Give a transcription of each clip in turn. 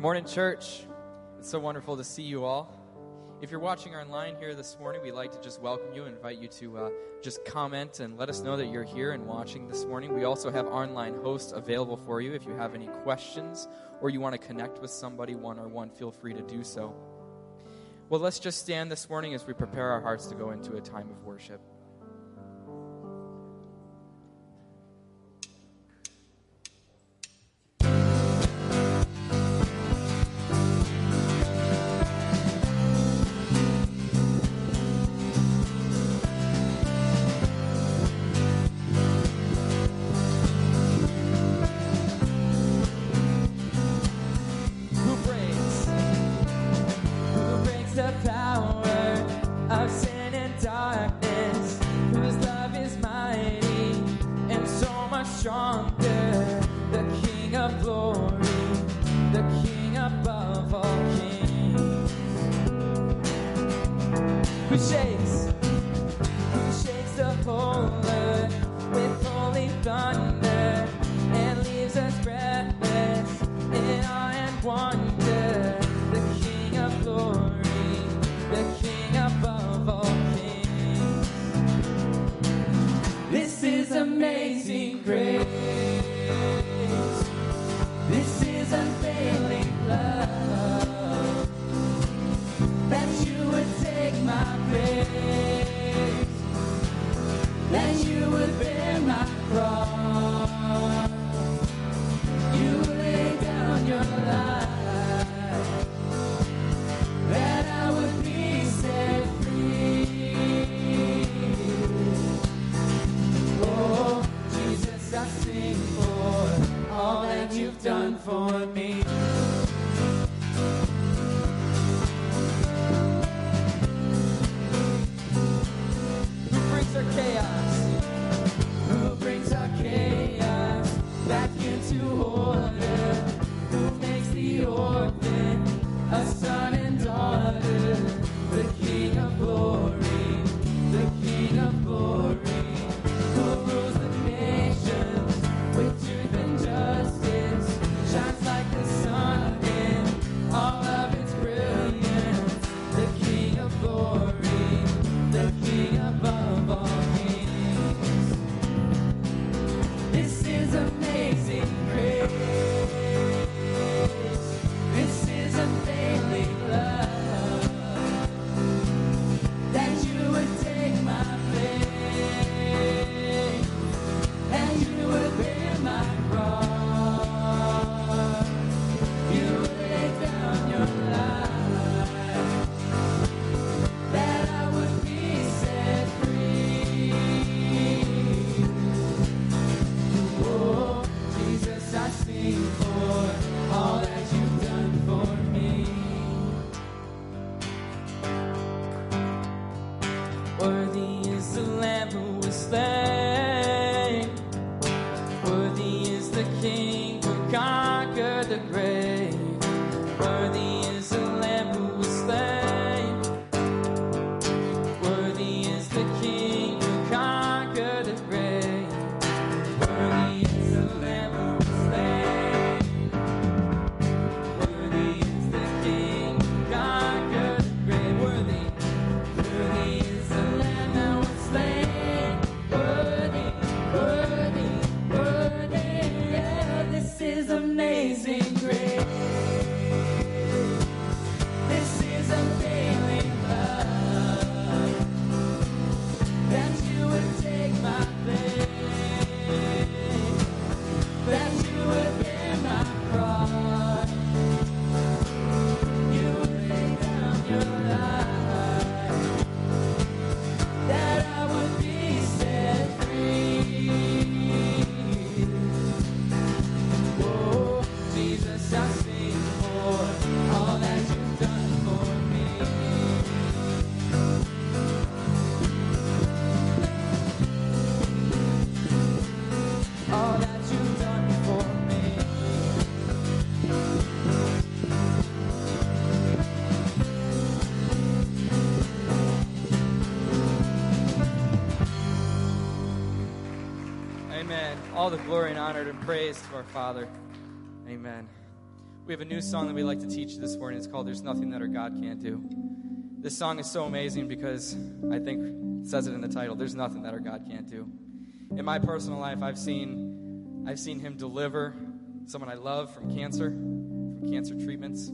Good morning, church. It's so wonderful to see you all. If you're watching online here this morning, we'd like to just welcome you and invite you to uh, just comment and let us know that you're here and watching this morning. We also have online hosts available for you. If you have any questions or you want to connect with somebody one on one, feel free to do so. Well, let's just stand this morning as we prepare our hearts to go into a time of worship. All the glory and honor and praise to our Father. Amen. We have a new song that we like to teach this morning. It's called There's Nothing That Our God Can't Do. This song is so amazing because I think it says it in the title. There's nothing that our God can't do. In my personal life, I've seen I've seen him deliver someone I love from cancer, from cancer treatments.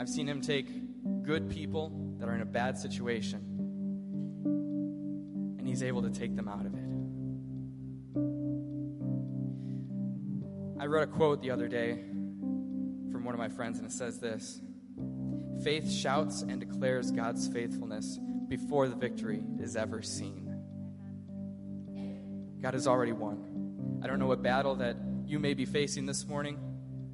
I've seen him take good people that are in a bad situation and he's able to take them out of it. I read a quote the other day from one of my friends, and it says this Faith shouts and declares God's faithfulness before the victory is ever seen. God has already won. I don't know what battle that you may be facing this morning,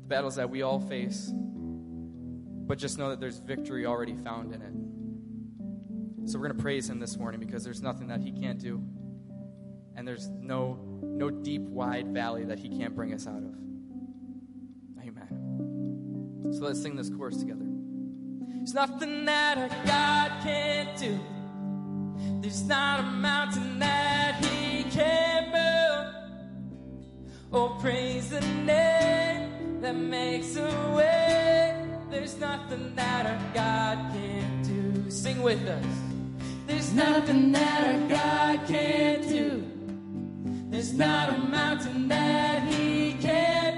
the battles that we all face, but just know that there's victory already found in it. So we're going to praise Him this morning because there's nothing that He can't do, and there's no, no deep, wide valley that He can't bring us out of. Amen. So let's sing this chorus together. There's nothing that our God can't do. There's not a mountain that He can't move. Oh, praise the name that makes a way. There's nothing that our God can't do. Sing with us. There's nothing that our God can't do. There's not a mountain that He can't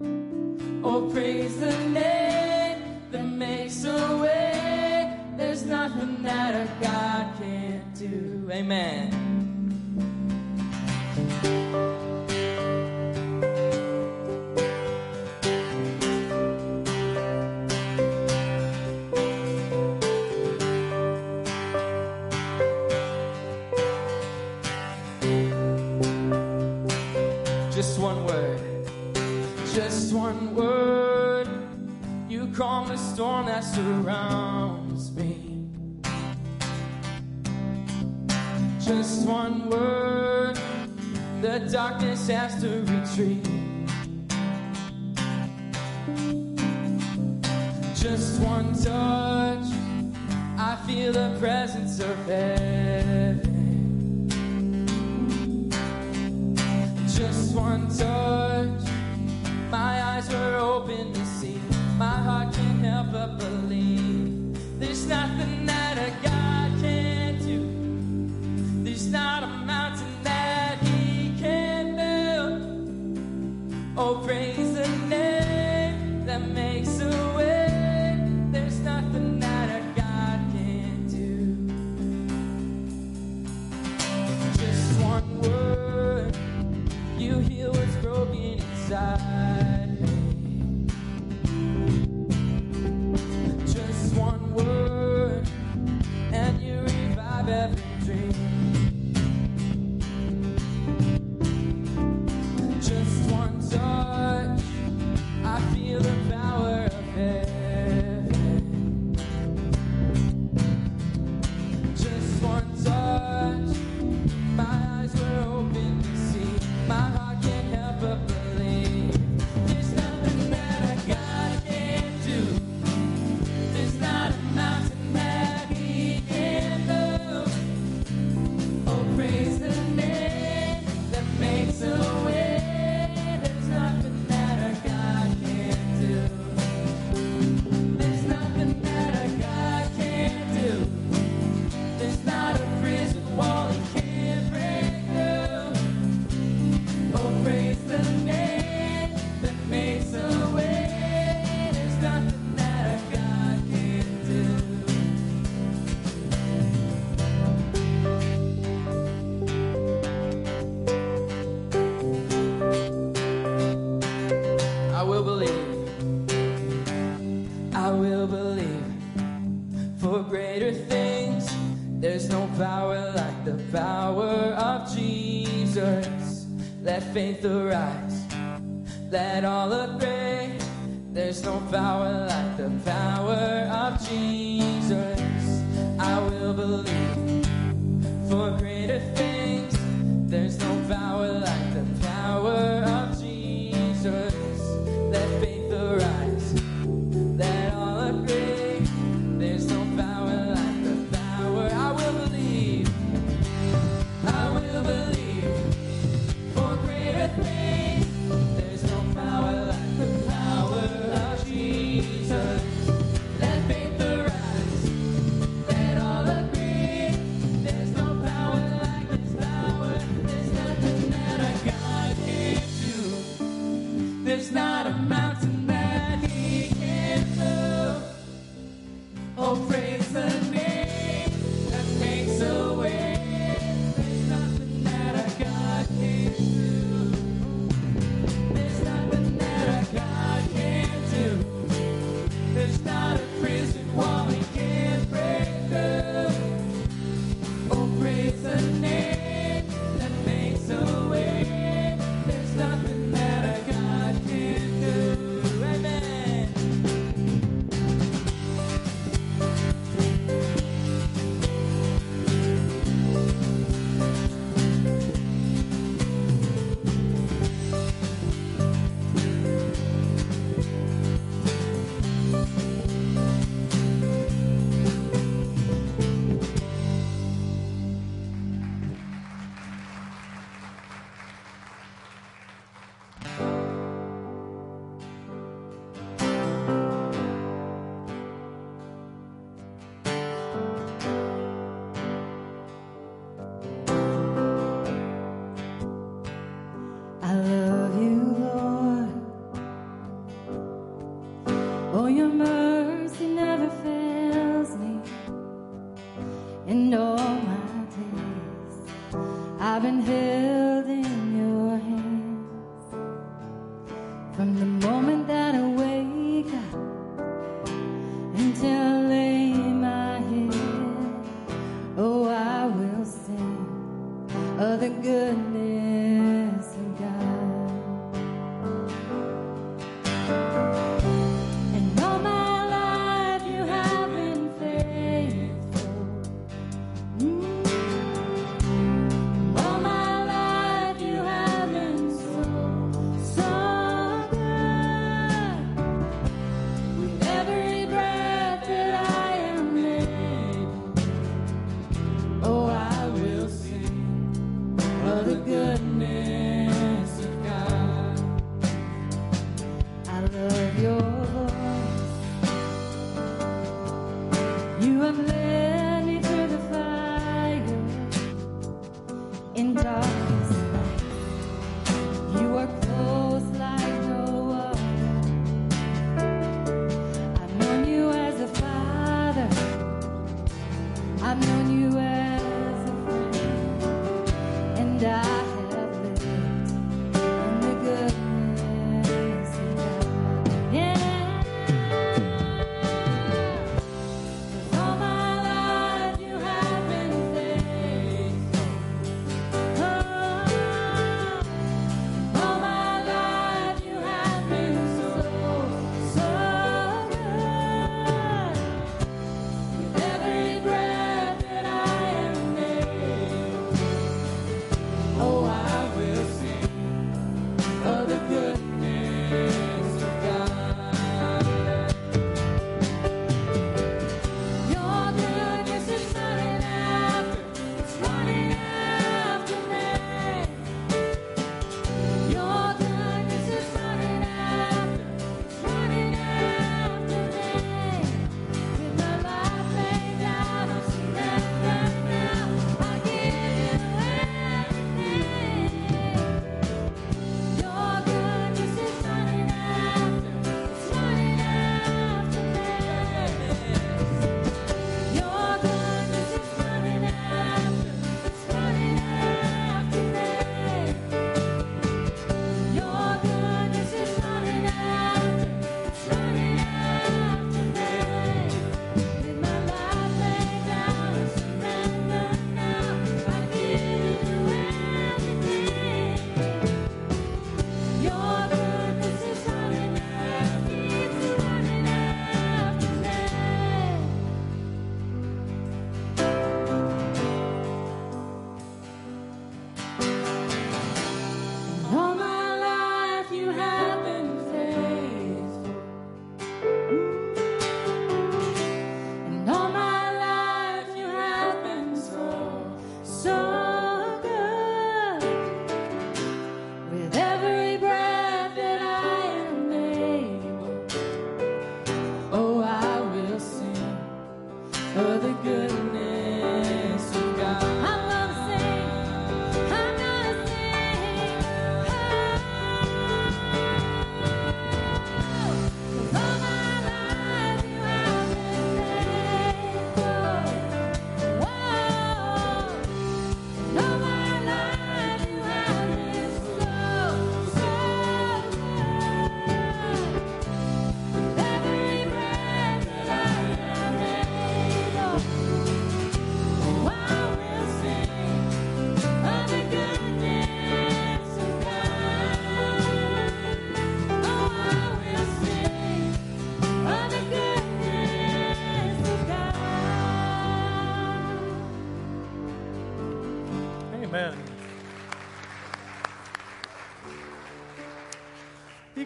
move. Oh, praise the name that makes a way. There's nothing that our God can't do. Amen.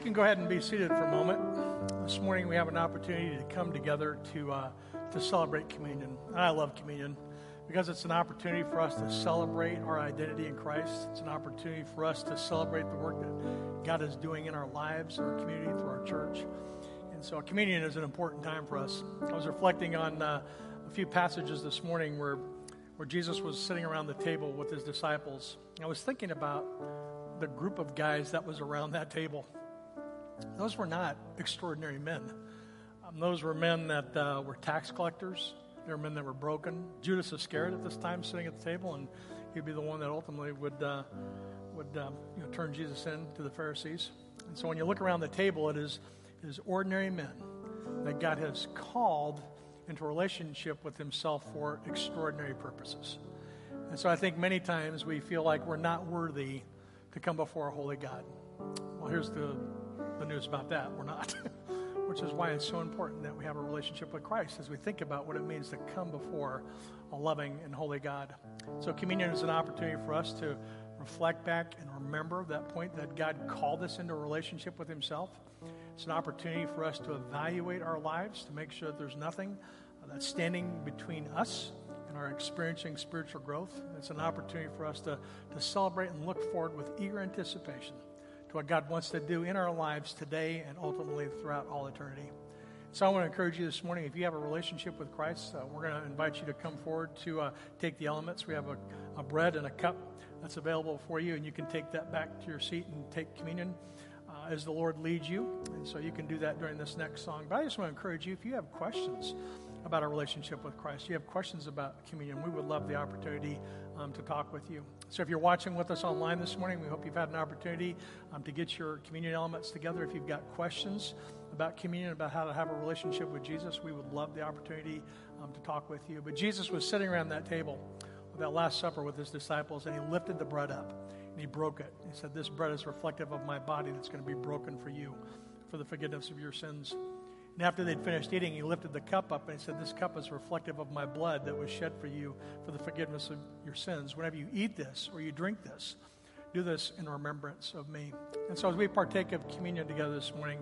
Can go ahead and be seated for a moment. This morning we have an opportunity to come together to, uh, to celebrate communion. And I love communion because it's an opportunity for us to celebrate our identity in Christ. It's an opportunity for us to celebrate the work that God is doing in our lives, our community, through our church. And so communion is an important time for us. I was reflecting on uh, a few passages this morning where, where Jesus was sitting around the table with his disciples. I was thinking about the group of guys that was around that table. Those were not extraordinary men. Um, those were men that uh, were tax collectors. They were men that were broken. Judas Iscariot at this time sitting at the table, and he'd be the one that ultimately would, uh, would um, you know, turn Jesus in to the Pharisees. And so when you look around the table, it is, it is ordinary men that God has called into relationship with himself for extraordinary purposes. And so I think many times we feel like we're not worthy to come before a holy God. Well, here's the, the news about that. We're not. which is why it's so important that we have a relationship with Christ as we think about what it means to come before a loving and holy God. So, communion is an opportunity for us to reflect back and remember that point that God called us into a relationship with Himself. It's an opportunity for us to evaluate our lives to make sure that there's nothing uh, that's standing between us and our experiencing spiritual growth. It's an opportunity for us to, to celebrate and look forward with eager anticipation to what God wants to do in our lives today and ultimately throughout all eternity. So I want to encourage you this morning, if you have a relationship with Christ, uh, we're going to invite you to come forward to uh, take the elements. We have a, a, bread and a cup that's available for you, and you can take that back to your seat and take communion uh, as the Lord leads you. And so you can do that during this next song. But I just want to encourage you, if you have questions about our relationship with Christ, you have questions about communion, we would love the opportunity um, to talk with you. So if you're watching with us online this morning, we hope you've had an opportunity um, to get your communion elements together. If you've got questions about communion, about how to have a relationship with Jesus, we would love the opportunity um, to talk with you. But Jesus was sitting around that table with that Last Supper with his disciples, and he lifted the bread up and he broke it. He said, This bread is reflective of my body that's going to be broken for you for the forgiveness of your sins. And after they'd finished eating, he lifted the cup up and he said, This cup is reflective of my blood that was shed for you for the forgiveness of your sins. Whenever you eat this or you drink this, do this in remembrance of me. And so as we partake of communion together this morning,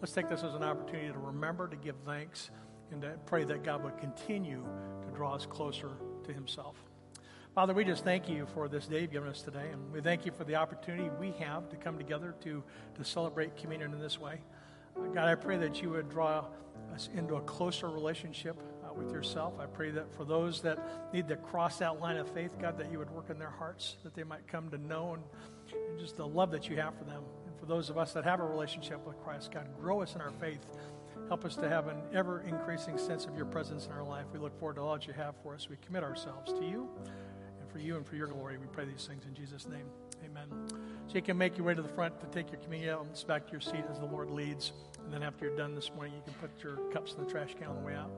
let's take this as an opportunity to remember to give thanks and to pray that God would continue to draw us closer to himself. Father, we just thank you for this day you've given us today, and we thank you for the opportunity we have to come together to, to celebrate communion in this way. God, I pray that you would draw us into a closer relationship uh, with yourself. I pray that for those that need to cross that line of faith, God, that you would work in their hearts, that they might come to know and, and just the love that you have for them. And for those of us that have a relationship with Christ, God, grow us in our faith. Help us to have an ever increasing sense of your presence in our life. We look forward to all that you have for us. We commit ourselves to you and for you and for your glory. We pray these things in Jesus' name. Amen. So you can make your way to the front to take your communion elements back to your seat as the Lord leads. And then after you're done this morning, you can put your cups in the trash can on the way out.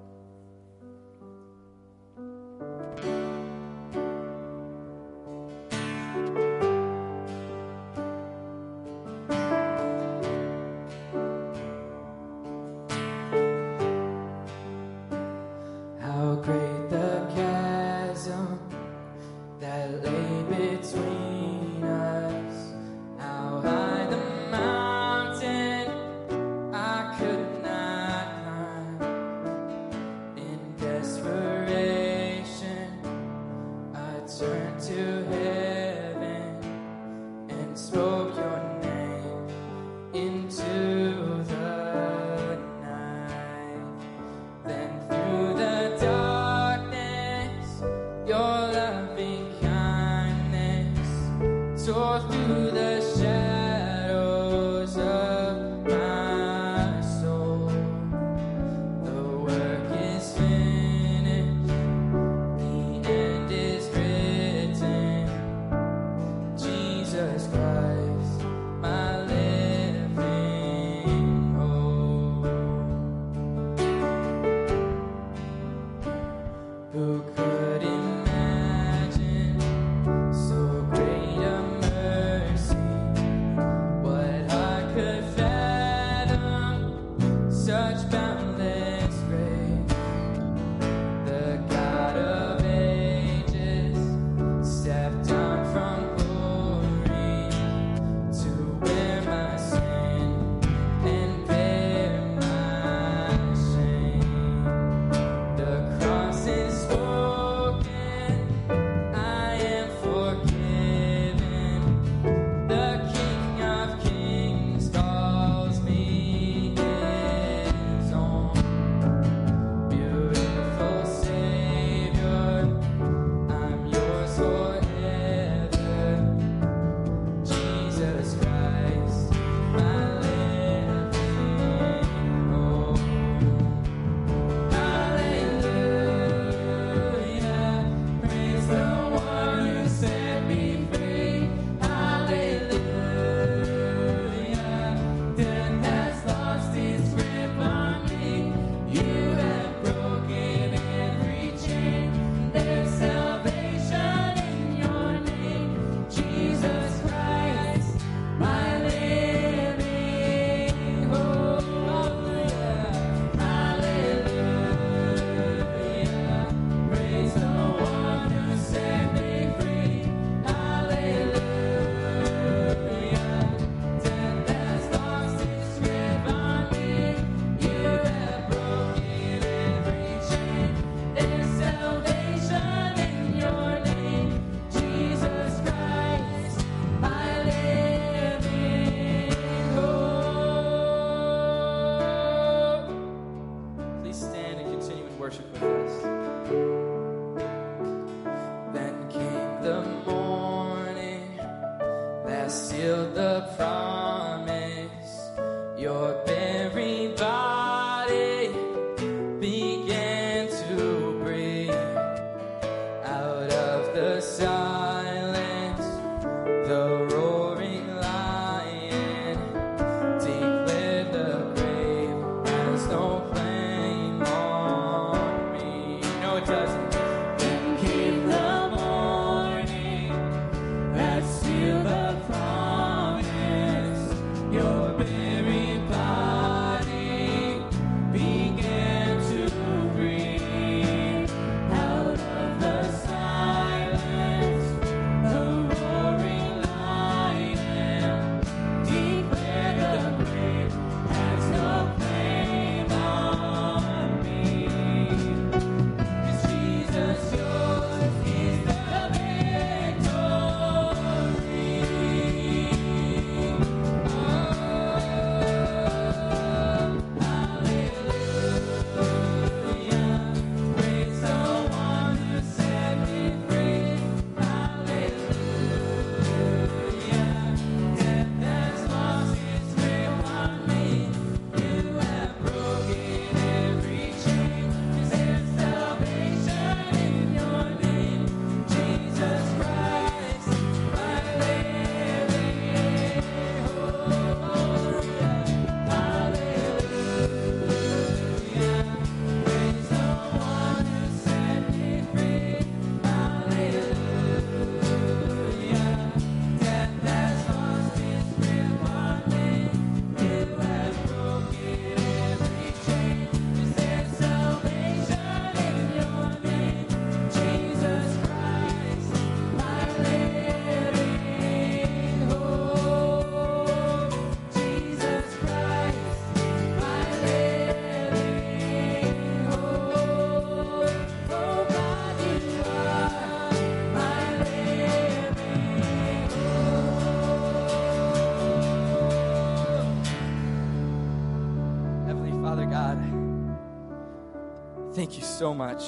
So much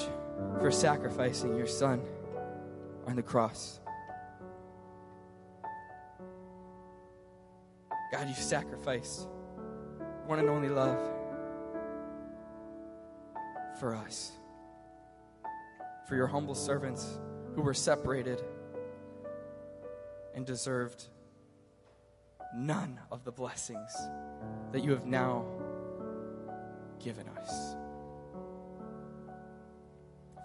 for sacrificing your son on the cross. God, you sacrificed one and only love for us, for your humble servants who were separated and deserved none of the blessings that you have now given us.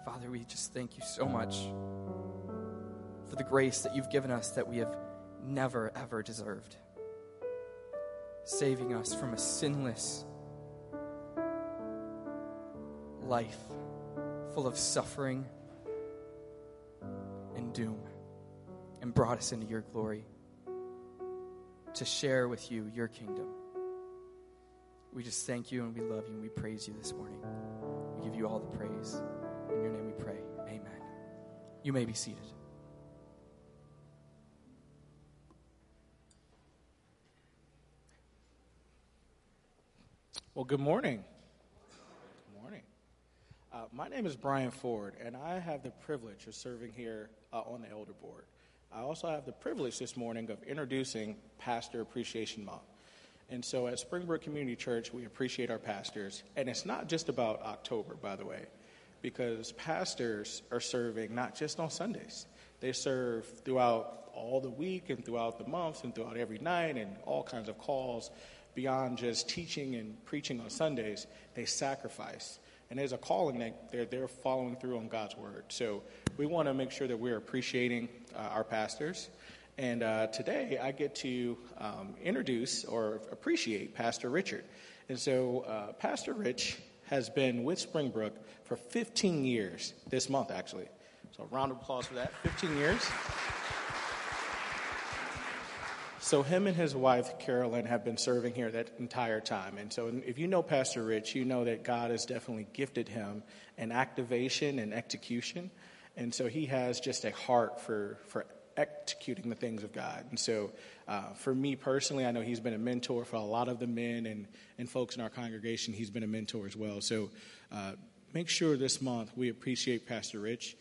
Father, we just thank you so much for the grace that you've given us that we have never, ever deserved. Saving us from a sinless life full of suffering and doom and brought us into your glory to share with you your kingdom. We just thank you and we love you and we praise you this morning. We give you all the praise. You may be seated. Well, good morning. Good morning. Uh, my name is Brian Ford, and I have the privilege of serving here uh, on the Elder Board. I also have the privilege this morning of introducing Pastor Appreciation Month. And so at Springbrook Community Church, we appreciate our pastors. And it's not just about October, by the way, because pastors are serving not just on Sundays, they serve throughout all the week and throughout the months and throughout every night and all kinds of calls beyond just teaching and preaching on Sundays. They sacrifice. And there's a calling that they're, they're following through on God's word. So we want to make sure that we're appreciating uh, our pastors. And uh, today I get to um, introduce or appreciate Pastor Richard. And so uh, Pastor Rich has been with Springbrook for 15 years, this month actually. So round of applause for that. 15 years. So him and his wife Carolyn have been serving here that entire time. And so if you know Pastor Rich, you know that God has definitely gifted him an activation and execution. And so he has just a heart for for executing the things of God. And so uh, for me personally, I know he's been a mentor for a lot of the men and, and folks in our congregation. He's been a mentor as well. So uh, make sure this month we appreciate Pastor Rich.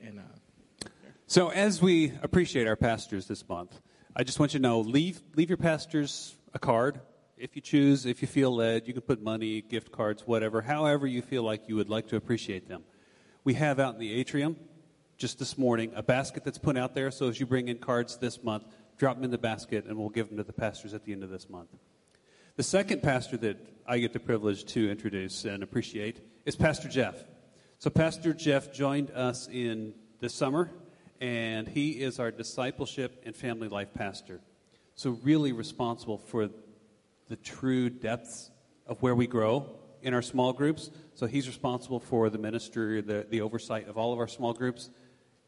And uh, So, as we appreciate our pastors this month, I just want you to know leave, leave your pastors a card. If you choose, if you feel led, you can put money, gift cards, whatever, however you feel like you would like to appreciate them. We have out in the atrium, just this morning, a basket that's put out there. So, as you bring in cards this month, drop them in the basket and we'll give them to the pastors at the end of this month. The second pastor that I get the privilege to introduce and appreciate is Pastor Jeff. So, Pastor Jeff joined us in this summer, and he is our discipleship and family life pastor. So, really responsible for the true depths of where we grow in our small groups. So, he's responsible for the ministry, the, the oversight of all of our small groups,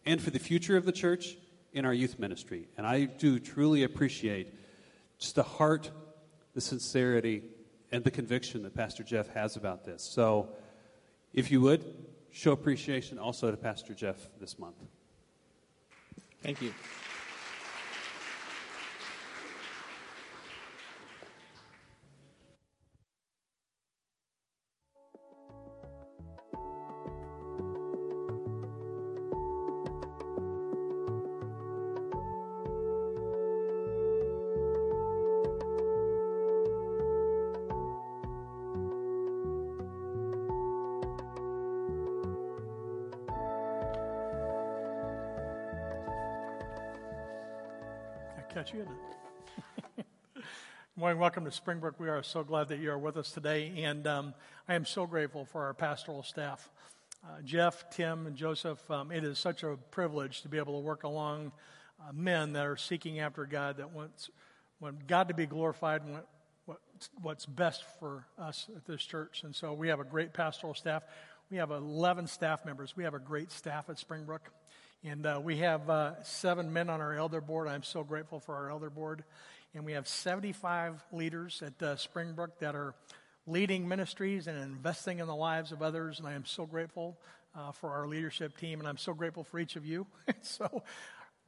and for the future of the church in our youth ministry. And I do truly appreciate just the heart, the sincerity, and the conviction that Pastor Jeff has about this. So, if you would, show appreciation also to Pastor Jeff this month. Thank you. You in it. Morning. Welcome to Springbrook. We are so glad that you are with us today. And um, I am so grateful for our pastoral staff. Uh, Jeff, Tim, and Joseph, um, it is such a privilege to be able to work along uh, men that are seeking after God, that wants, want God to be glorified and want what's best for us at this church. And so we have a great pastoral staff. We have 11 staff members. We have a great staff at Springbrook. And uh, we have uh, seven men on our elder board. I'm so grateful for our elder board. And we have 75 leaders at uh, Springbrook that are leading ministries and investing in the lives of others. And I am so grateful uh, for our leadership team. And I'm so grateful for each of you. so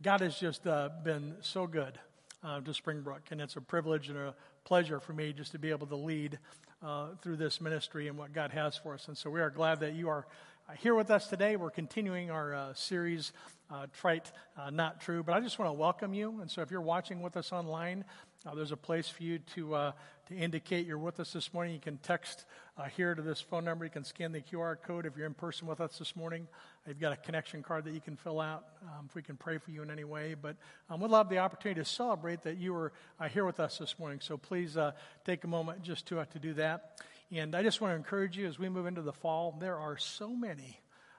God has just uh, been so good uh, to Springbrook. And it's a privilege and a pleasure for me just to be able to lead through this ministry and what God has for us. And so we are glad that you are here with us today. We're continuing our uh, series, uh, Trite, uh, Not True. But I just want to welcome you. And so if you're watching with us online, uh, there's a place for you to, uh, to indicate you're with us this morning. You can text here to this phone number. You can scan the QR code if you're in person with us this morning. You've got a connection card that you can fill out um, if we can pray for you in any way. But um, we'd love the opportunity to celebrate that you were here with us this morning. So please take a moment just to, to do that. And I just want to encourage you as we move into the fall, there are so many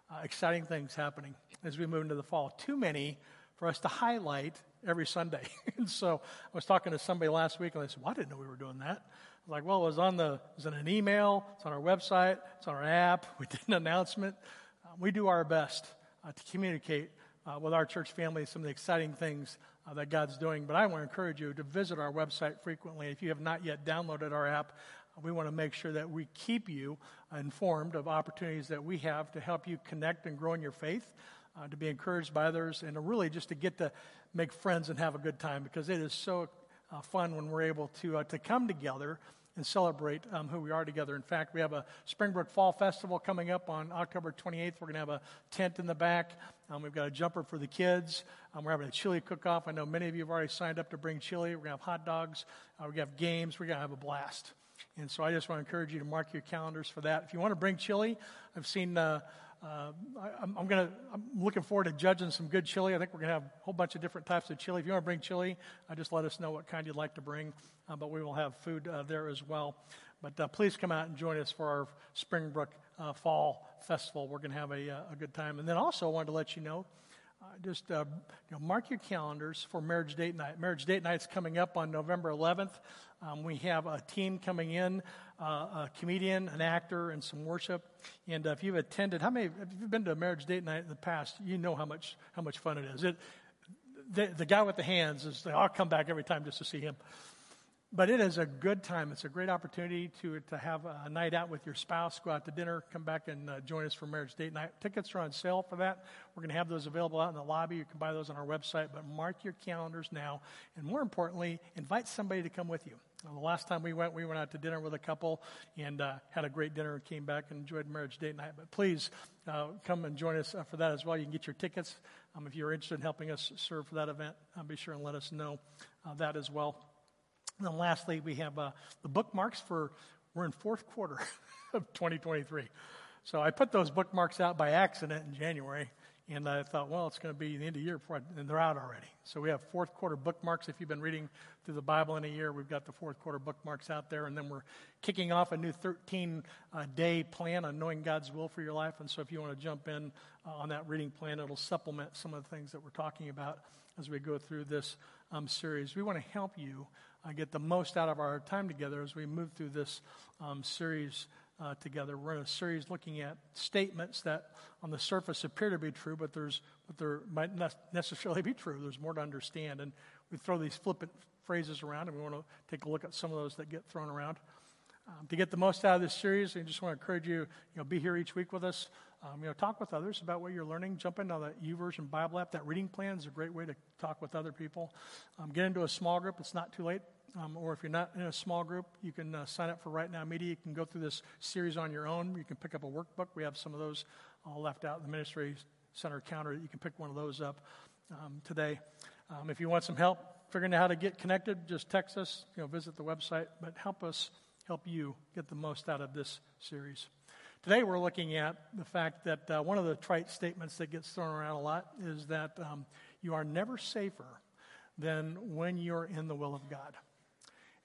uh, exciting things happening as we move into the fall. Too many for us to highlight every Sunday. and so I was talking to somebody last week and they said, well, I didn't know we were doing that. I was like, well, it was on the, it was in an email, it's on our website, it's on our app. We did an announcement. Uh, we do our best uh, to communicate uh, with our church family some of the exciting things uh, that God's doing. But I want to encourage you to visit our website frequently. If you have not yet downloaded our app, we want to make sure that we keep you informed of opportunities that we have to help you connect and grow in your faith, uh, to be encouraged by others, and to really just to get to make friends and have a good time because it is so uh, fun when we're able to, uh, to come together and celebrate um, who we are together. In fact, we have a Springbrook Fall Festival coming up on October 28th. We're going to have a tent in the back. Um, we've got a jumper for the kids. Um, we're having a chili cook-off. I know many of you have already signed up to bring chili. We're going to have hot dogs. Uh, we're going to have games. We're going to have a blast. And so I just want to encourage you to mark your calendars for that. If you want to bring chili, I've seen. Uh, uh, I, am gonna. I'm looking forward to judging some good chili. I think we're gonna have a whole bunch of different types of chili. If you want to bring chili, uh, just let us know what kind you'd like to bring. Uh, but we will have food uh, there as well. But uh, please come out and join us for our Springbrook uh, Fall Festival. We're gonna have a, a good time. And then also I wanted to let you know just you know, mark your calendars for marriage date night. Marriage date night's coming up on November 11th. Um, we have a team coming in, uh, a comedian, an actor, and some worship. And uh, if you've attended, how many? If you've been to a marriage date night in the past, you know how much how much fun it is. It, the, the guy with the hands is. I'll come back every time just to see him but it is a good time. It's a great opportunity to, to have a night out with your spouse, go out to dinner, come back and uh, join us for marriage date night. Tickets are on sale for that. We're going to have those available out in the lobby. You can buy those on our website, but mark your calendars now. And more importantly, invite somebody to come with you. Uh, the last time we went, we went out to dinner with a couple and uh, had a great dinner and came back and enjoyed marriage date night. But please uh, come and join us uh, for that as well. You can get your tickets. Um, if you're interested in helping us serve for that event, uh, be sure and let us know that as well. And then lastly, we have uh, the bookmarks for, we're in fourth quarter of 2023. So I put those bookmarks out by accident in January, And I thought, well, it's going to be the end of the year before I, and they're out already. So we have fourth quarter bookmarks. If you've been reading through the Bible in a year, we've got the fourth quarter bookmarks out there. And then we're kicking off a new 13 uh, day plan on knowing God's will for your life. And so if you want to jump in uh, on that reading plan, it'll supplement some of the things that we're talking about as we go through this um, series. We want to help you uh, get the most out of our time together as we move through this um, series uh, together. We're in a series looking at statements that on the surface appear to be true, but there's but there might not necessarily be true. There's more to understand, and we throw these flippant phrases around, and we want to take a look at some of those that get thrown around. Um, to get the most out of this series, I just want to encourage you, you know, be here each week with us. Um, you know, talk with others about what you're learning. Jump into the YouVersion Bible app. That reading plan is a great way to talk with other people. Um, get into a small group. It's not too late. Um, or if you're not in a small group, you can uh, sign up for Right Now Media. You can go through this series on your own. You can pick up a workbook. We have some of those all left out in the ministry center counter. You can pick one of those up um, today. Um, if you want some help figuring out how to get connected, just text us. You know, visit the website. But help us help you get the most out of this series. Today we're looking at the fact that uh, one of the trite statements that gets thrown around a lot is that um, you are never safer than when you're in the will of God.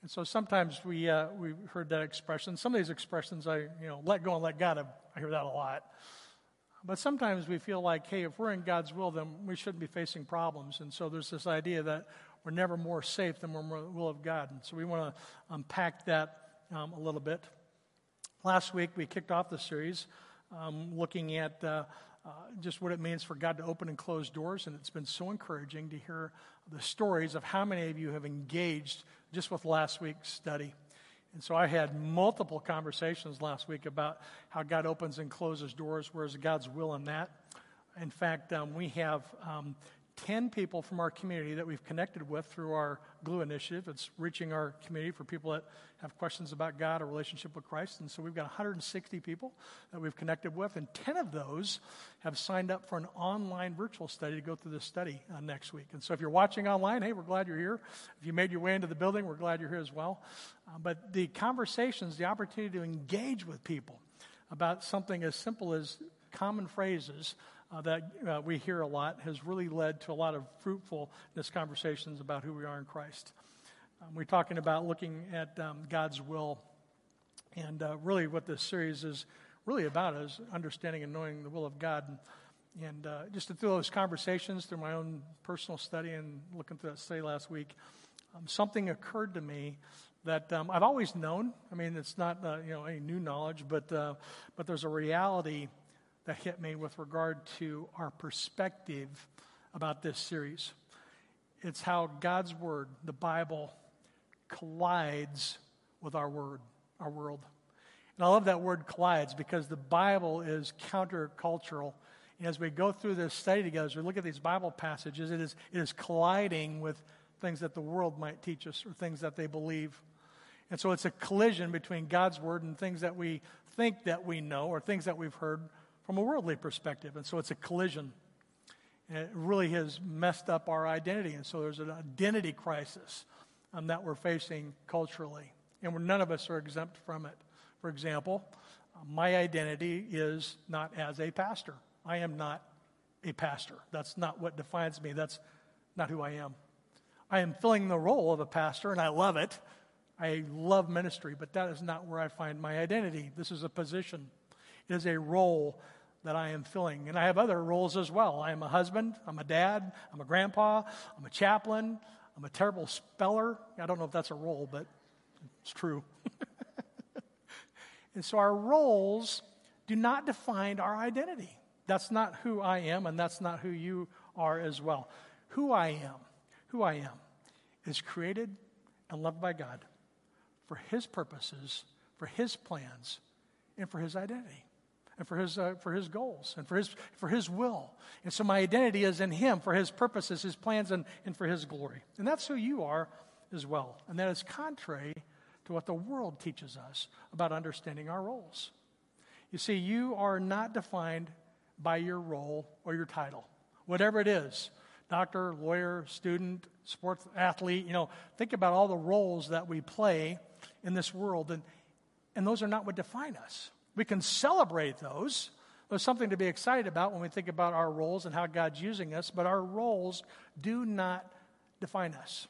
And so sometimes we, uh, we've heard that expression. Some of these expressions, I, you know, let go and let God, I hear that a lot. But sometimes we feel like, hey, if we're in God's will, then we shouldn't be facing problems. And so there's this idea that we're never more safe than we're in the will of God. And so we want to unpack that um, a little bit. Last week we kicked off the series um, looking at uh, uh, just what it means for God to open and close doors. And it's been so encouraging to hear the stories of how many of you have engaged just with last week's study. And so I had multiple conversations last week about how God opens and closes doors, where's God's will in that. In fact, um, we have um, 10 people from our community that we've connected with through our Glue initiative. It's reaching our community for people that have questions about God or relationship with Christ. And so we've got 160 people that we've connected with, and 10 of those have signed up for an online virtual study to go through this study uh, next week. And so if you're watching online, hey, we're glad you're here. If you made your way into the building, we're glad you're here as well. Uh, but the conversations, the opportunity to engage with people about something as simple as common phrases uh, that uh, we hear a lot has really led to a lot of fruitfulness conversations about who we are in Christ. Um, we're talking about looking at um, God's will, and uh, really what this series is really about is understanding and knowing the will of God. And, and uh, just through those conversations, through my own personal study and looking through that study last week, um, something occurred to me that um, I've always known. I mean, it's not uh, you know any new knowledge, but uh, but there's a reality that hit me with regard to our perspective about this series. It's how God's Word, the Bible, collides with our word, our world. And I love that word collides because the Bible is countercultural. And as we go through this study together, as we look at these Bible passages, it is, it is colliding with things that the world might teach us or things that they believe. And so it's a collision between God's word and things that we think that we know or things that we've heard from a worldly perspective. And so it's a collision. And it really has messed up our identity. And so there's an identity crisis um, that we're facing culturally. And none of us are exempt from it. For example, uh, my identity is not as a pastor. I am not a pastor. That's not what defines me. That's not who I am. I am filling the role of a pastor, and I love it. I love ministry, but that is not where I find my identity. This is a position, it is a role that I am filling. And I have other roles as well. I am a husband, I'm a dad, I'm a grandpa, I'm a chaplain, I'm a terrible speller. I don't know if that's a role, but it's true. and so our roles do not define our identity. That's not who I am, and that's not who you are as well. Who I am, who I am, is created and loved by God for His purposes, for His plans, and for His identity and for his, uh, for his goals and for his, for his will. And so my identity is in him for his purposes, his plans, and, and for his glory. And that's who you are as well. And that is contrary to what the world teaches us about understanding our roles. You see, you are not defined by your role or your title, whatever it is doctor, lawyer, student, sports athlete. You know, think about all the roles that we play in this world, and, and those are not what define us. We can celebrate those. There's something to be excited about when we think about our roles and how God's using us, but our roles do not define us.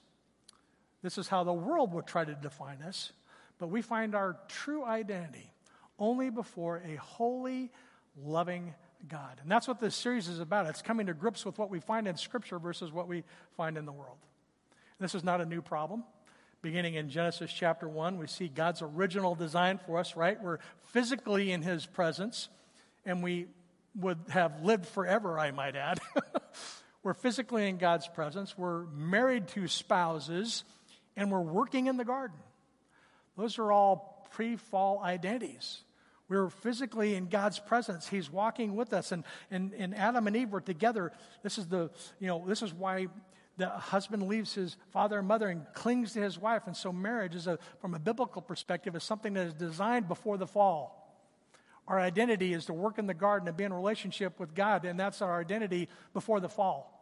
This is how the world would try to define us, but we find our true identity only before a holy, loving God. And that's what this series is about. It's coming to grips with what we find in Scripture versus what we find in the world. This is not a new problem. Beginning in Genesis chapter 1, we see God's original design for us, right? We're physically in His presence, and we would have lived forever, I might add. we're physically in God's presence, we're married to spouses, and we're working in the garden. Those are all pre fall identities. We're physically in God's presence. He's walking with us. And, and, and Adam and Eve were together. This is the, you know, this is why the husband leaves his father and mother and clings to his wife. And so marriage is a, from a biblical perspective, is something that is designed before the fall. Our identity is to work in the garden and be in relationship with God, and that's our identity before the fall.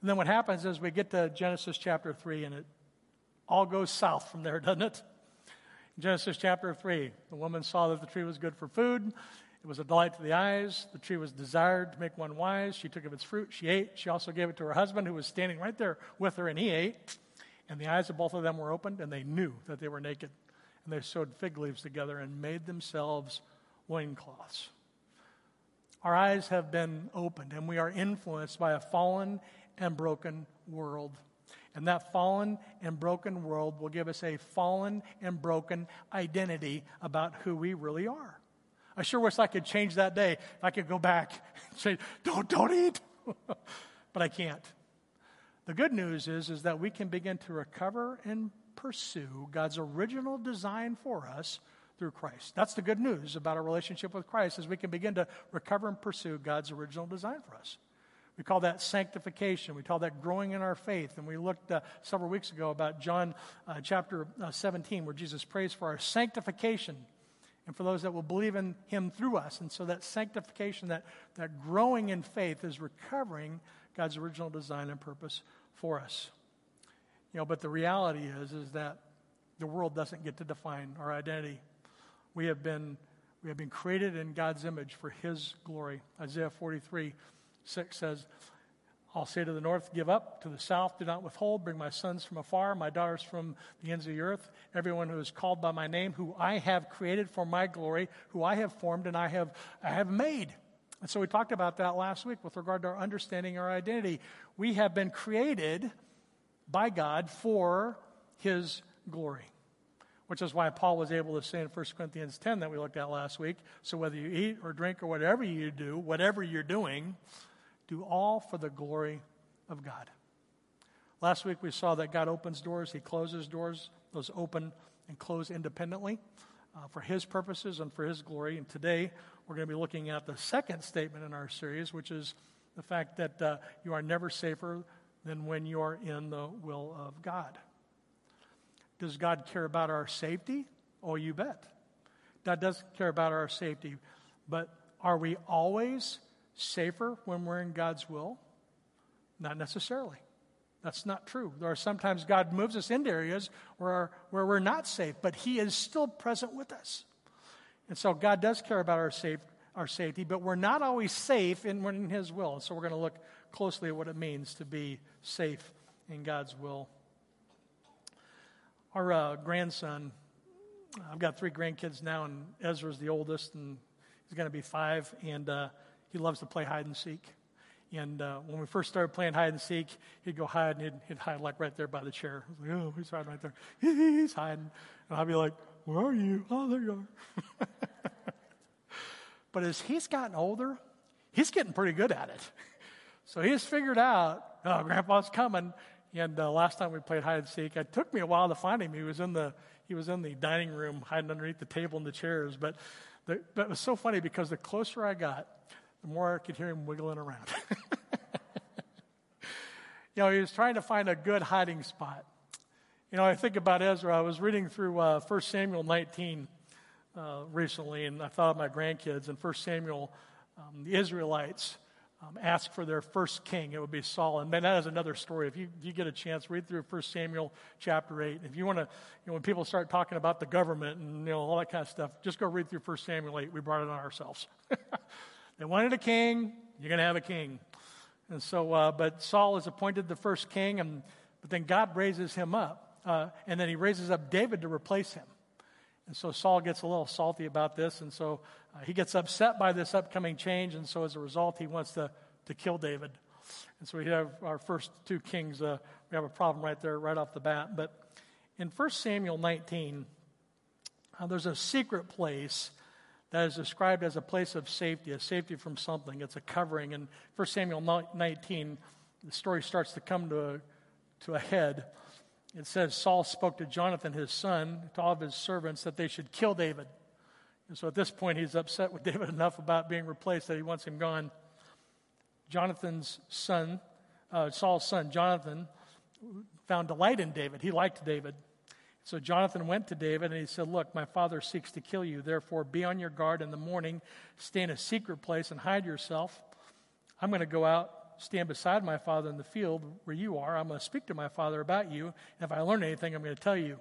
And then what happens is we get to Genesis chapter 3, and it all goes south from there, doesn't it? Genesis chapter 3, the woman saw that the tree was good for food. It was a delight to the eyes. The tree was desired to make one wise. She took of its fruit. She ate. She also gave it to her husband, who was standing right there with her, and he ate. And the eyes of both of them were opened, and they knew that they were naked. And they sewed fig leaves together and made themselves loincloths. Our eyes have been opened, and we are influenced by a fallen and broken world. And that fallen and broken world will give us a fallen and broken identity about who we really are. I sure wish I could change that day. If I could go back and say, don't, don't eat. but I can't. The good news is, is that we can begin to recover and pursue God's original design for us through Christ. That's the good news about our relationship with Christ is we can begin to recover and pursue God's original design for us. We call that sanctification. We call that growing in our faith. And we looked uh, several weeks ago about John uh, chapter uh, 17, where Jesus prays for our sanctification and for those that will believe in him through us. And so that sanctification, that, that growing in faith, is recovering God's original design and purpose for us. You know, but the reality is, is that the world doesn't get to define our identity. We have been, we have been created in God's image for his glory. Isaiah 43 6 says, I'll say to the north, Give up. To the south, do not withhold. Bring my sons from afar, my daughters from the ends of the earth. Everyone who is called by my name, who I have created for my glory, who I have formed and I have, I have made. And so we talked about that last week with regard to our understanding our identity. We have been created by God for his glory which is why Paul was able to say in 1 Corinthians 10 that we looked at last week. So whether you eat or drink or whatever you do, whatever you're doing, do all for the glory of God. Last week we saw that God opens doors, He closes doors. Those open and close independently uh, for His purposes and for His glory. And today we're going to be looking at the second statement in our series, which is the fact that uh, you are never safer than when you're in the will of God. Does God care about our safety? Oh, you bet. God does care about our safety. But are we always safer when we're in God's will? Not necessarily. That's not true. There are sometimes God moves us into areas where, where we're not safe, but He is still present with us. And so God does care about our, safe, our safety, but we're not always safe in, in His will. And so we're going to look closely at what it means to be safe in God's will. Our uh, grandson, I've got three grandkids now, and Ezra's the oldest, and he's going to be five, and uh, he loves to play hide and seek. And uh, when we first started playing hide and seek, he'd go hide and he'd, he'd hide like right there by the chair. I was like, oh, he's hiding right there. he's hiding. And I'd be like, where are you? Oh, there you are. but as he's gotten older, he's getting pretty good at it. So he's figured out, oh, Grandpa's coming. And uh, last time we played hide and seek, it took me a while to find him. He was in the he was in the dining room, hiding underneath the table and the chairs. But, the, but it was so funny because the closer I got, the more I could hear him wiggling around. you know, he was trying to find a good hiding spot. You know, I think about Ezra. I was reading through uh, 1 Samuel 19 uh, recently, and I thought of my grandkids. In 1 Samuel, um, the Israelites um, ask for their first king. It would be Saul. And man, that is another story. If you, if you get a chance, read through 1 Samuel chapter 8. If you want to, you know, when people start talking about the government and, you know, all that kind of stuff, just go read through 1 Samuel 8. We brought it on ourselves. They wanted a king, you're going to have a king. And so, uh, but Saul is appointed the first king, and, but then God raises him up. Uh, and then he raises up David to replace him. And so Saul gets a little salty about this, and so uh, he gets upset by this upcoming change, and so as a result, he wants to, to kill David. And so we have our first two kings, uh, we have a problem right there, right off the bat. But in 1 Samuel 19, uh, there's a secret place that is described as a place of safety, a safety from something. It's a covering. And 1 Samuel 19, the story starts to come to a, to a head. It says Saul spoke to Jonathan, his son, to all of his servants that they should kill David. And so at this point, he's upset with David enough about being replaced that he wants him gone. Jonathan's son, uh, Saul's son, Jonathan, found delight in David. He liked David. So Jonathan went to David and he said, Look, my father seeks to kill you. Therefore, be on your guard in the morning, stay in a secret place and hide yourself. I'm going to go out, stand beside my father in the field where you are. I'm going to speak to my father about you. And if I learn anything, I'm going to tell you.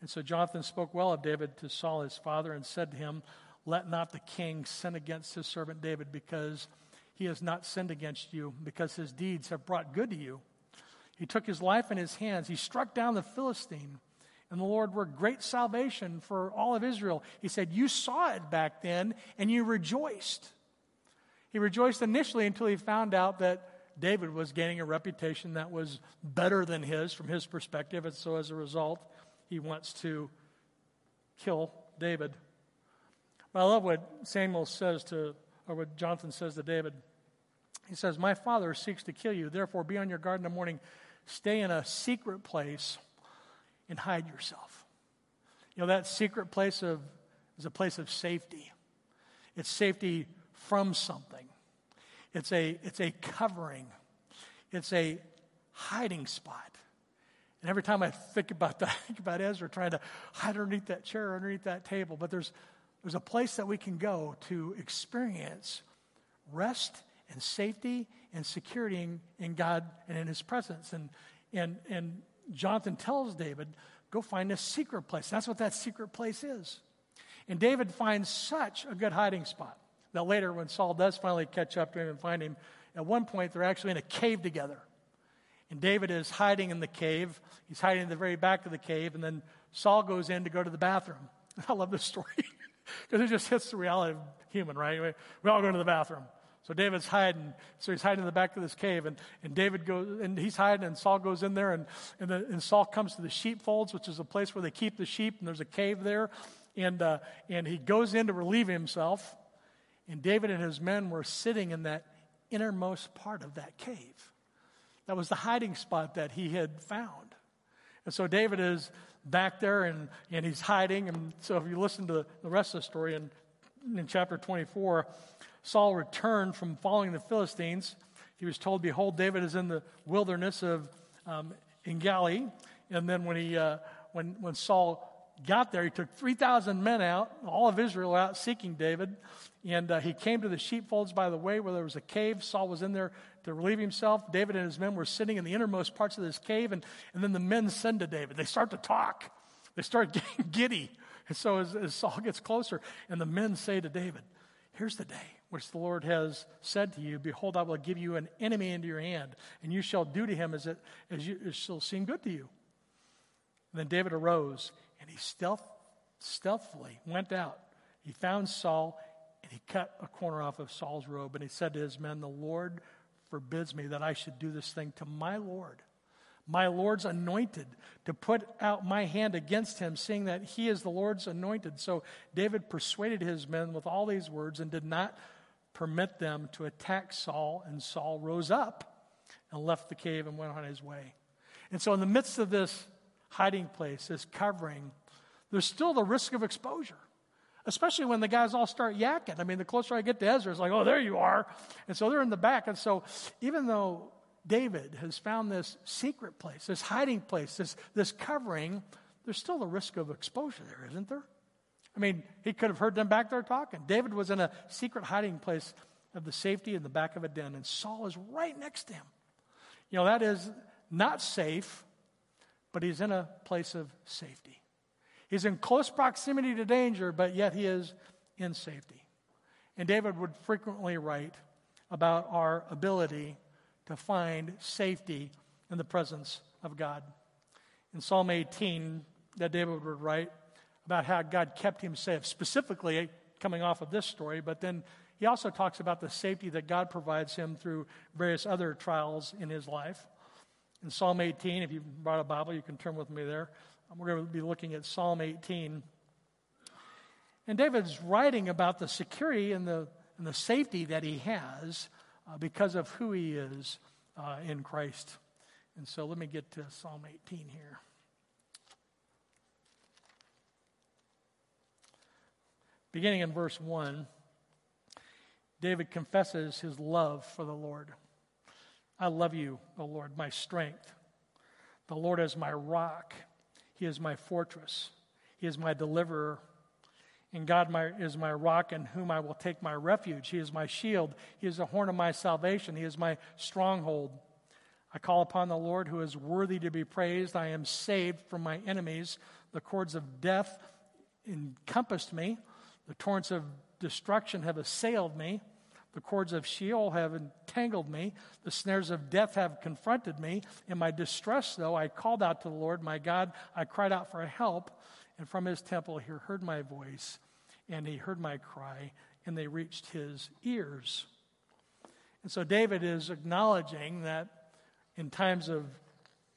And so Jonathan spoke well of David to Saul, his father, and said to him, Let not the king sin against his servant David, because he has not sinned against you, because his deeds have brought good to you. He took his life in his hands. He struck down the Philistine and the Lord worked great salvation for all of Israel. He said, You saw it back then and you rejoiced. He rejoiced initially until he found out that David was gaining a reputation that was better than his from his perspective. And so as a result, he wants to kill David. But I love what Samuel says to, or what Jonathan says to David. He says, My father seeks to kill you. Therefore, be on your guard in the morning. Stay in a secret place and hide yourself. You know, that secret place of, is a place of safety. It's safety from something. It's a, it's a covering. It's a hiding spot. And every time I think about that, I think about Ezra trying to hide underneath that chair, underneath that table. But there's, there's a place that we can go to experience rest and safety and security in, in God and in His presence. And, and, and Jonathan tells David, go find a secret place. That's what that secret place is. And David finds such a good hiding spot that later, when Saul does finally catch up to him and find him, at one point they're actually in a cave together. And David is hiding in the cave. He's hiding in the very back of the cave, and then Saul goes in to go to the bathroom. I love this story because it just hits the reality of human, right? We all go to the bathroom. So David's hiding. So he's hiding in the back of this cave. And, and David goes, and he's hiding, and Saul goes in there, and, and, the, and Saul comes to the sheepfolds, which is a place where they keep the sheep, and there's a cave there. And, uh, and he goes in to relieve himself. And David and his men were sitting in that innermost part of that cave. That was the hiding spot that he had found. And so David is back there and, and he's hiding. And so if you listen to the rest of the story in, in chapter 24, Saul returned from following the Philistines. He was told, Behold, David is in the wilderness of um, Galilee. And then when, he, uh, when, when Saul got there, he took 3,000 men out, all of Israel out seeking David. And uh, he came to the sheepfolds by the way where there was a cave. Saul was in there to relieve himself. David and his men were sitting in the innermost parts of this cave. And, and then the men send to David. They start to talk, they start getting giddy. And so as, as Saul gets closer, and the men say to David, Here's the day which the Lord has said to you Behold, I will give you an enemy into your hand, and you shall do to him as it, as you, shall seem good to you. And then David arose, and he stealth, stealthily went out. He found Saul, and he cut a corner off of Saul's robe, and he said to his men, The Lord forbids me that I should do this thing to my Lord my Lord's anointed, to put out my hand against him, seeing that he is the Lord's anointed. So David persuaded his men with all these words and did not permit them to attack Saul. And Saul rose up and left the cave and went on his way. And so, in the midst of this hiding place, this covering, there's still the risk of exposure. Especially when the guys all start yakking. I mean, the closer I get to Ezra, it's like, oh, there you are. And so they're in the back. And so, even though David has found this secret place, this hiding place, this, this covering, there's still the risk of exposure there, isn't there? I mean, he could have heard them back there talking. David was in a secret hiding place of the safety in the back of a den, and Saul is right next to him. You know, that is not safe, but he's in a place of safety. He's in close proximity to danger, but yet he is in safety. And David would frequently write about our ability to find safety in the presence of God. In Psalm 18, that David would write about how God kept him safe, specifically coming off of this story, but then he also talks about the safety that God provides him through various other trials in his life. In Psalm 18, if you brought a Bible, you can turn with me there. We're going to be looking at Psalm 18. And David's writing about the security and the, and the safety that he has uh, because of who he is uh, in Christ. And so let me get to Psalm 18 here. Beginning in verse 1, David confesses his love for the Lord. I love you, O Lord, my strength. The Lord is my rock. He is my fortress. He is my deliverer. And God my, is my rock in whom I will take my refuge. He is my shield. He is the horn of my salvation. He is my stronghold. I call upon the Lord who is worthy to be praised. I am saved from my enemies. The cords of death encompassed me. The torrents of destruction have assailed me. The cords of Sheol have entangled me. The snares of death have confronted me. In my distress, though, I called out to the Lord, my God. I cried out for help. And from his temple, he heard my voice, and he heard my cry, and they reached his ears. And so David is acknowledging that in times of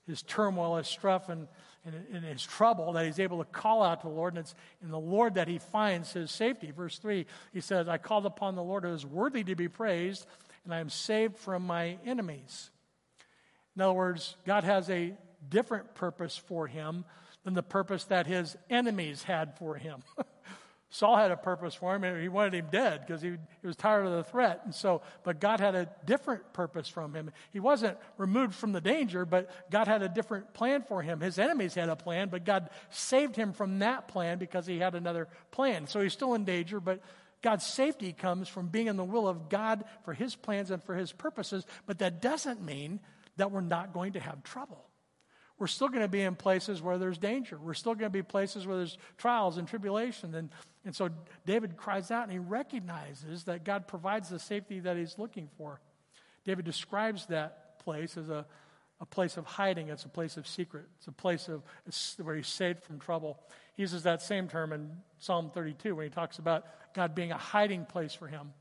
his turmoil, his strife, and in, in, his trouble that he's able to call out to the Lord, and it's in the Lord that he finds his safety. Verse 3, he says, I called upon the Lord who is worthy to be praised, and I am saved from my enemies. In other words, God has a different purpose for him than the purpose that his enemies had for him. Saul had a purpose for him, and he wanted him dead because he, he was tired of the threat. And so, but God had a different purpose from him. He wasn't removed from the danger, but God had a different plan for him. His enemies had a plan, but God saved him from that plan because he had another plan. So he's still in danger, but God's safety comes from being in the will of God for his plans and for his purposes. But that doesn't mean that we're not going to have trouble. We're still going to be in places where there's danger. We're still going to be places where there's trials and tribulation. And, and so David cries out and he recognizes that God provides the safety that he's looking for. David describes that place as a, a place of hiding, it's a place of secret, it's a place of where he's saved from trouble. He uses that same term in Psalm 32 when he talks about God being a hiding place for him.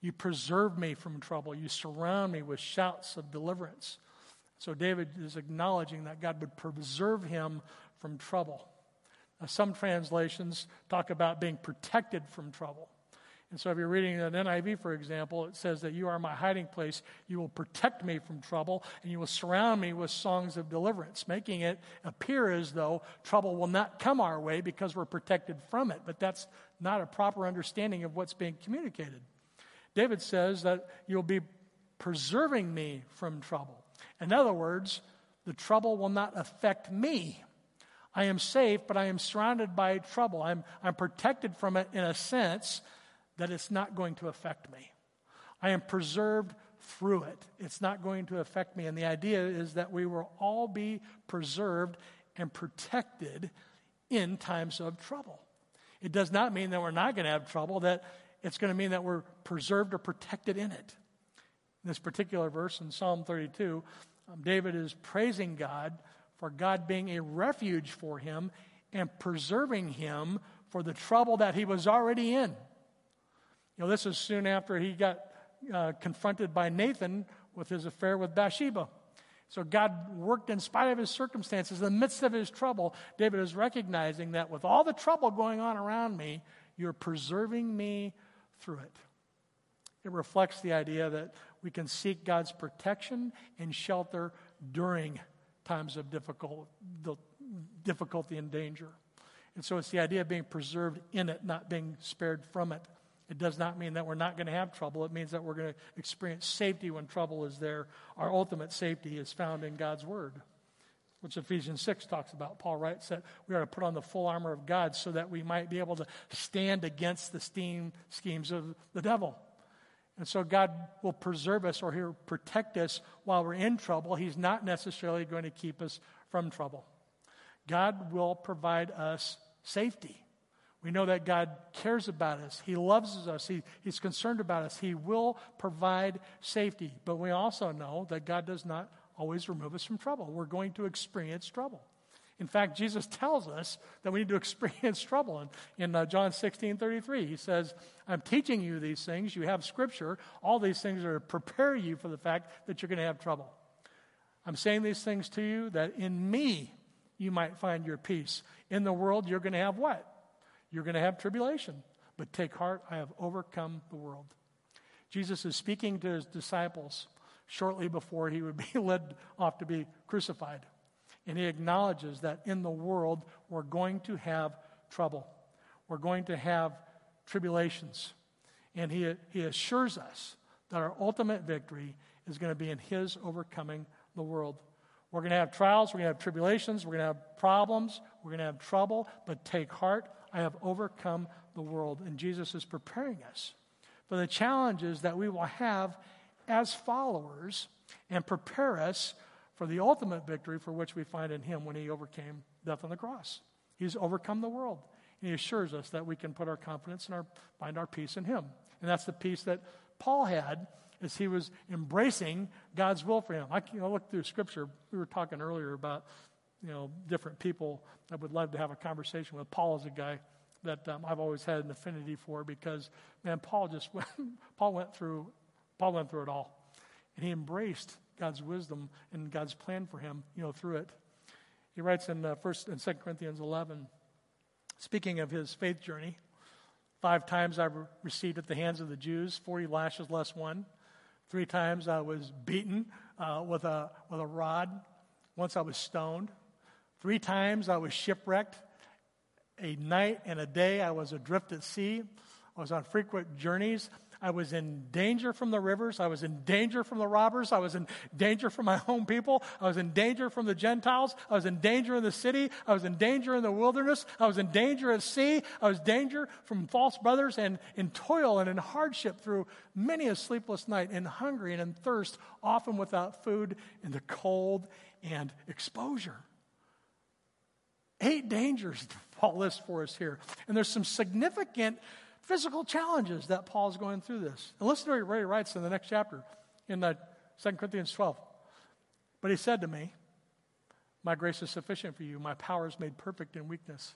You preserve me from trouble. You surround me with shouts of deliverance. So David is acknowledging that God would preserve him from trouble. Now, some translations talk about being protected from trouble. And so, if you're reading an NIV, for example, it says that you are my hiding place. You will protect me from trouble, and you will surround me with songs of deliverance, making it appear as though trouble will not come our way because we're protected from it. But that's not a proper understanding of what's being communicated. David says that you'll be preserving me from trouble. In other words, the trouble will not affect me. I am safe, but I am surrounded by trouble. I'm, I'm protected from it in a sense that it's not going to affect me. I am preserved through it. It's not going to affect me. And the idea is that we will all be preserved and protected in times of trouble. It does not mean that we're not going to have trouble, that it's going to mean that we're preserved or protected in it. This particular verse in Psalm 32, um, David is praising God for God being a refuge for him and preserving him for the trouble that he was already in. You know, this is soon after he got uh, confronted by Nathan with his affair with Bathsheba. So God worked in spite of his circumstances, in the midst of his trouble. David is recognizing that with all the trouble going on around me, you're preserving me through it. It reflects the idea that we can seek God's protection and shelter during times of difficult, difficulty and danger. And so it's the idea of being preserved in it, not being spared from it. It does not mean that we're not going to have trouble. It means that we're going to experience safety when trouble is there. Our ultimate safety is found in God's Word, which Ephesians 6 talks about. Paul writes that we are to put on the full armor of God so that we might be able to stand against the steam schemes of the devil. And so God will preserve us or He'll protect us while we're in trouble. He's not necessarily going to keep us from trouble. God will provide us safety We know that God cares about us. He loves us. He, he's concerned about us. He will provide safety. But we also know that God does not always remove us from trouble. We're going to experience trouble. In fact, Jesus tells us that we need to experience trouble. In, in uh, John 16 33, he says, I'm teaching you these things. You have scripture. All these things are to prepare you for the fact that you're going to have trouble. I'm saying these things to you that in me you might find your peace. In the world, you're going to have what? You're going to have tribulation. But take heart, I have overcome the world. Jesus is speaking to his disciples shortly before he would be led off to be crucified. And he acknowledges that in the world, we're going to have trouble. We're going to have tribulations. And he, he assures us that our ultimate victory is going to be in his overcoming the world. We're going to have trials, we're going to have tribulations, we're going to have problems, we're going to have trouble, but take heart, I have overcome the world. And Jesus is preparing us for the challenges that we will have as followers and prepare us for the ultimate victory for which we find in Him when He overcame death on the cross. He's overcome the world. And He assures us that we can put our confidence and our, find our peace in Him. And that's the peace that Paul had as he was embracing God's will for him. I you know, look through Scripture. We were talking earlier about you know different people I would love to have a conversation with. Paul is a guy that um, I've always had an affinity for because man, Paul just went, Paul went through Paul went through it all, and he embraced God's wisdom and God's plan for him. You know through it. He writes in uh, First and Second Corinthians eleven, speaking of his faith journey. Five times I received at the hands of the Jews, 40 lashes less one. Three times I was beaten uh, with, a, with a rod. Once I was stoned. Three times I was shipwrecked. A night and a day I was adrift at sea. I was on frequent journeys. I was in danger from the rivers. I was in danger from the robbers. I was in danger from my own people. I was in danger from the Gentiles. I was in danger in the city. I was in danger in the wilderness. I was in danger at sea. I was danger from false brothers and in toil and in hardship through many a sleepless night, and hungry and in thirst, often without food, in the cold and exposure. Eight dangers Paul lists for us here. And there's some significant physical challenges that Paul's going through this. And listen to what he writes in the next chapter in uh, the 2 Corinthians 12. But he said to me, My grace is sufficient for you. My power is made perfect in weakness.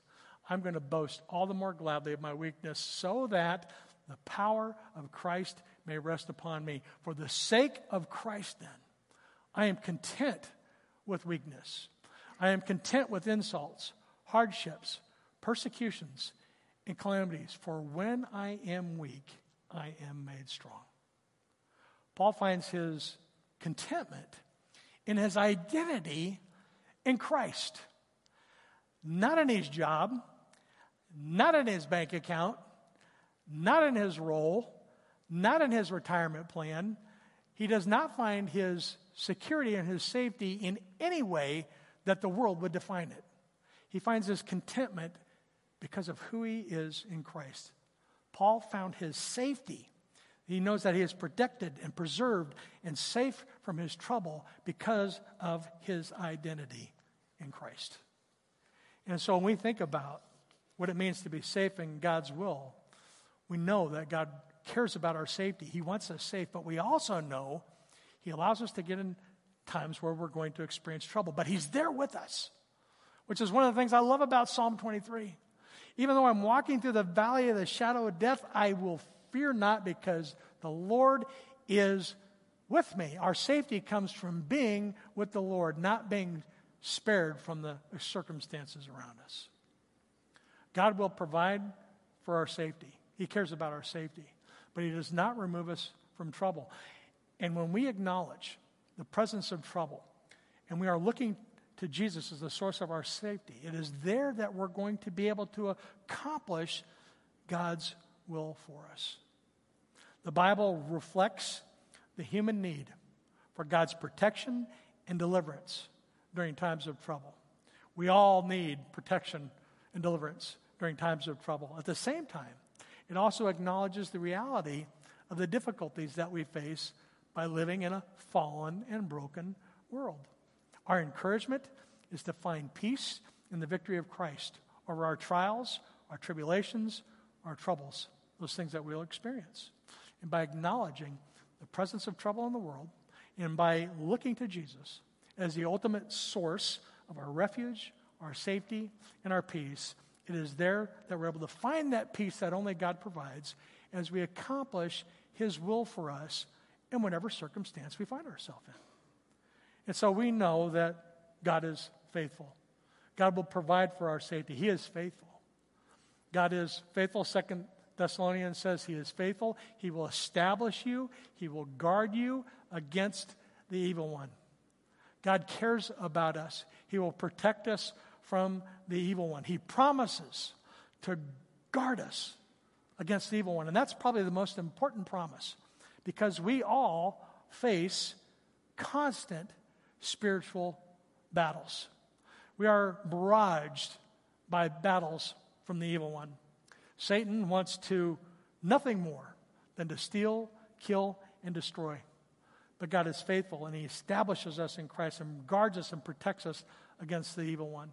I'm going to boast all the more gladly of my weakness so that the power of Christ may rest upon me. For the sake of Christ, then, I am content with weakness. I am content with insults, hardships, persecutions and calamities, for when I am weak, I am made strong. Paul finds his contentment in his identity in Christ, not in his job, not in his bank account, not in his role, not in his retirement plan. He does not find his security and his safety in any way that the world would define it. He finds his contentment because of who he is in Christ. Paul found his safety. He knows that he is protected and preserved and safe from his trouble because of his identity in Christ. And so when we think about what it means to be safe in God's will, we know that God cares about our safety. He wants us safe, but we also know He allows us to get in times where we're going to experience trouble. But He's there with us, which is one of the things I love about Psalm 23. Even though I'm walking through the valley of the shadow of death, I will fear not because the Lord is with me. Our safety comes from being with the Lord, not being spared from the circumstances around us. God will provide for our safety. He cares about our safety, but He does not remove us from trouble. And when we acknowledge the presence of trouble and we are looking to Jesus as the source of our safety. It is there that we're going to be able to accomplish God's will for us. The Bible reflects the human need for God's protection and deliverance during times of trouble. We all need protection and deliverance during times of trouble. At the same time, it also acknowledges the reality of the difficulties that we face by living in a fallen and broken world. Our encouragement is to find peace in the victory of Christ over our trials, our tribulations, our troubles, those things that we'll experience. And by acknowledging the presence of trouble in the world, and by looking to Jesus as the ultimate source of our refuge, our safety, and our peace, it is there that we're able to find that peace that only God provides as we accomplish His will for us in whatever circumstance we find ourselves in. And so we know that God is faithful. God will provide for our safety. He is faithful. God is faithful. Second Thessalonians says he is faithful. He will establish you. He will guard you against the evil one. God cares about us. He will protect us from the evil one. He promises to guard us against the evil one. And that's probably the most important promise because we all face constant spiritual battles. We are barraged by battles from the evil one. Satan wants to nothing more than to steal, kill, and destroy. But God is faithful and He establishes us in Christ and guards us and protects us against the evil one.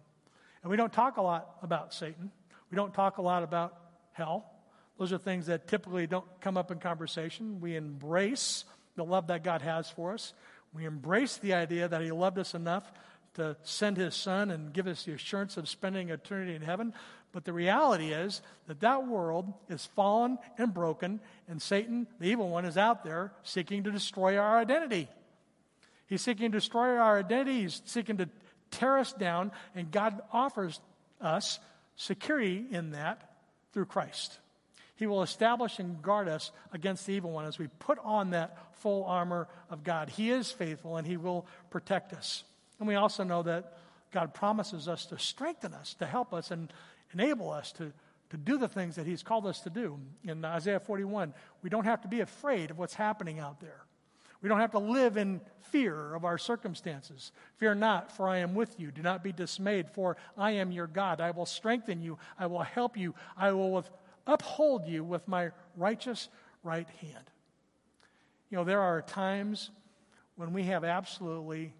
And we don't talk a lot about Satan. We don't talk a lot about hell. Those are things that typically don't come up in conversation. We embrace the love that God has for us. We embrace the idea that He loved us enough to send His Son and give us the assurance of spending eternity in heaven. But the reality is that that world is fallen and broken, and Satan, the evil one, is out there seeking to destroy our identity. He's seeking to destroy our identity, he's seeking to tear us down, and God offers us security in that through Christ. He will establish and guard us against the evil one as we put on that full armor of God. He is faithful and He will protect us. And we also know that God promises us to strengthen us, to help us, and enable us to, to do the things that He's called us to do. In Isaiah 41, we don't have to be afraid of what's happening out there. We don't have to live in fear of our circumstances. Fear not, for I am with you. Do not be dismayed, for I am your God. I will strengthen you. I will help you. I will with, uphold you with my righteous right hand. You know, there are times when we have absolutely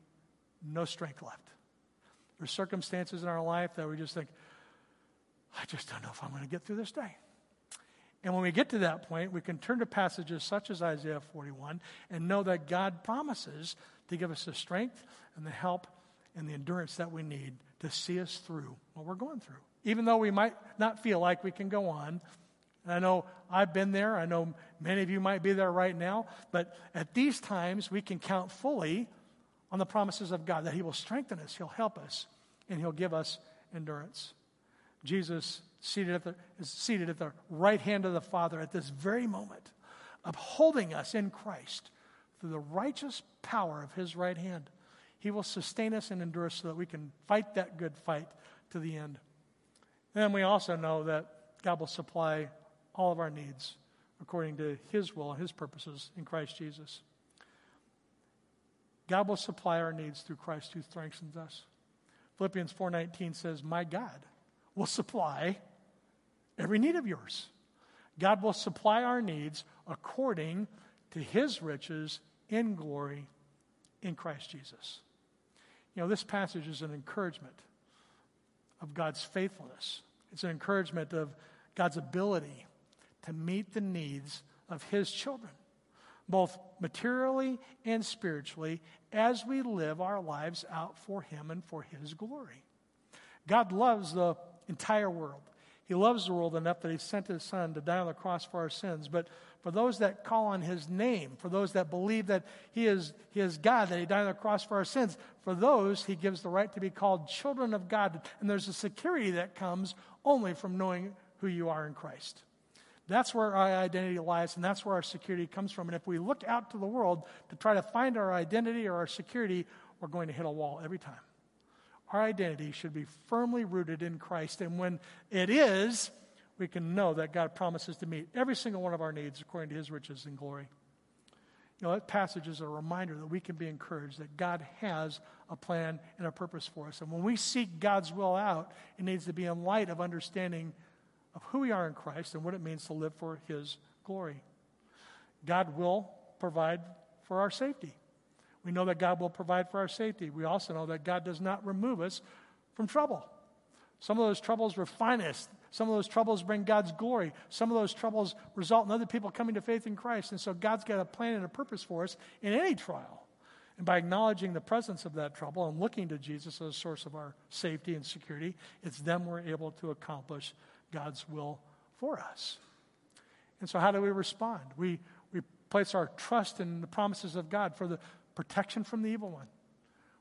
no strength left. There's circumstances in our life that we just think, I just don't know if I'm going to get through this day. And when we get to that point, we can turn to passages such as Isaiah 41 and know that God promises to give us the strength and the help and the endurance that we need to see us through what we're going through. Even though we might not feel like we can go on. And I know I've been there. I know many of you might be there right now. But at these times, we can count fully on the promises of God that He will strengthen us, He'll help us, and He'll give us endurance. Jesus seated at the, is seated at the right hand of the Father at this very moment, upholding us in Christ through the righteous power of his right hand. He will sustain us and endure us so that we can fight that good fight to the end. And we also know that God will supply all of our needs according to his will and his purposes in Christ Jesus. God will supply our needs through Christ who strengthens us. Philippians 4:19 says, "My God will supply every need of yours. God will supply our needs according to his riches in glory in Christ Jesus. You know, this passage is an encouragement of God's faithfulness, it's an encouragement of God's ability to meet the needs of his children, both materially and spiritually, as we live our lives out for him and for his glory. God loves the entire world. He loves the world enough that he sent his son to die on the cross for our sins. But for those that call on his name, for those that believe that he is, he is God, that he died on the cross for our sins, for those he gives the right to be called children of God. And there's a security that comes only from knowing who you are in Christ. That's where our identity lies, and that's where our security comes from. And if we look out to the world to try to find our identity or our security, we're going to hit a wall every time our identity should be firmly rooted in Christ. And when it is, we can know that God promises to meet every single one of our needs according to his riches and glory. You know, that passage is a reminder that we can be encouraged that God has a plan and a purpose for us. And when we seek God's will out, it needs to be in light of understanding of who we are in Christ and what it means to live for his glory. God will provide for our safety. We know that God will provide for our safety. We also know that God does not remove us from trouble. Some of those troubles refine us, Some of those troubles bring God's glory. Some of those troubles result in other people coming to faith in Christ. And so God's got a plan and a purpose for us in any trial. And by acknowledging the presence of that trouble and looking to Jesus as a source of our safety and security, it's then we're able to accomplish God's will for us. And so, how do we respond? We, we place our trust in the promises of God for the protection from the evil one.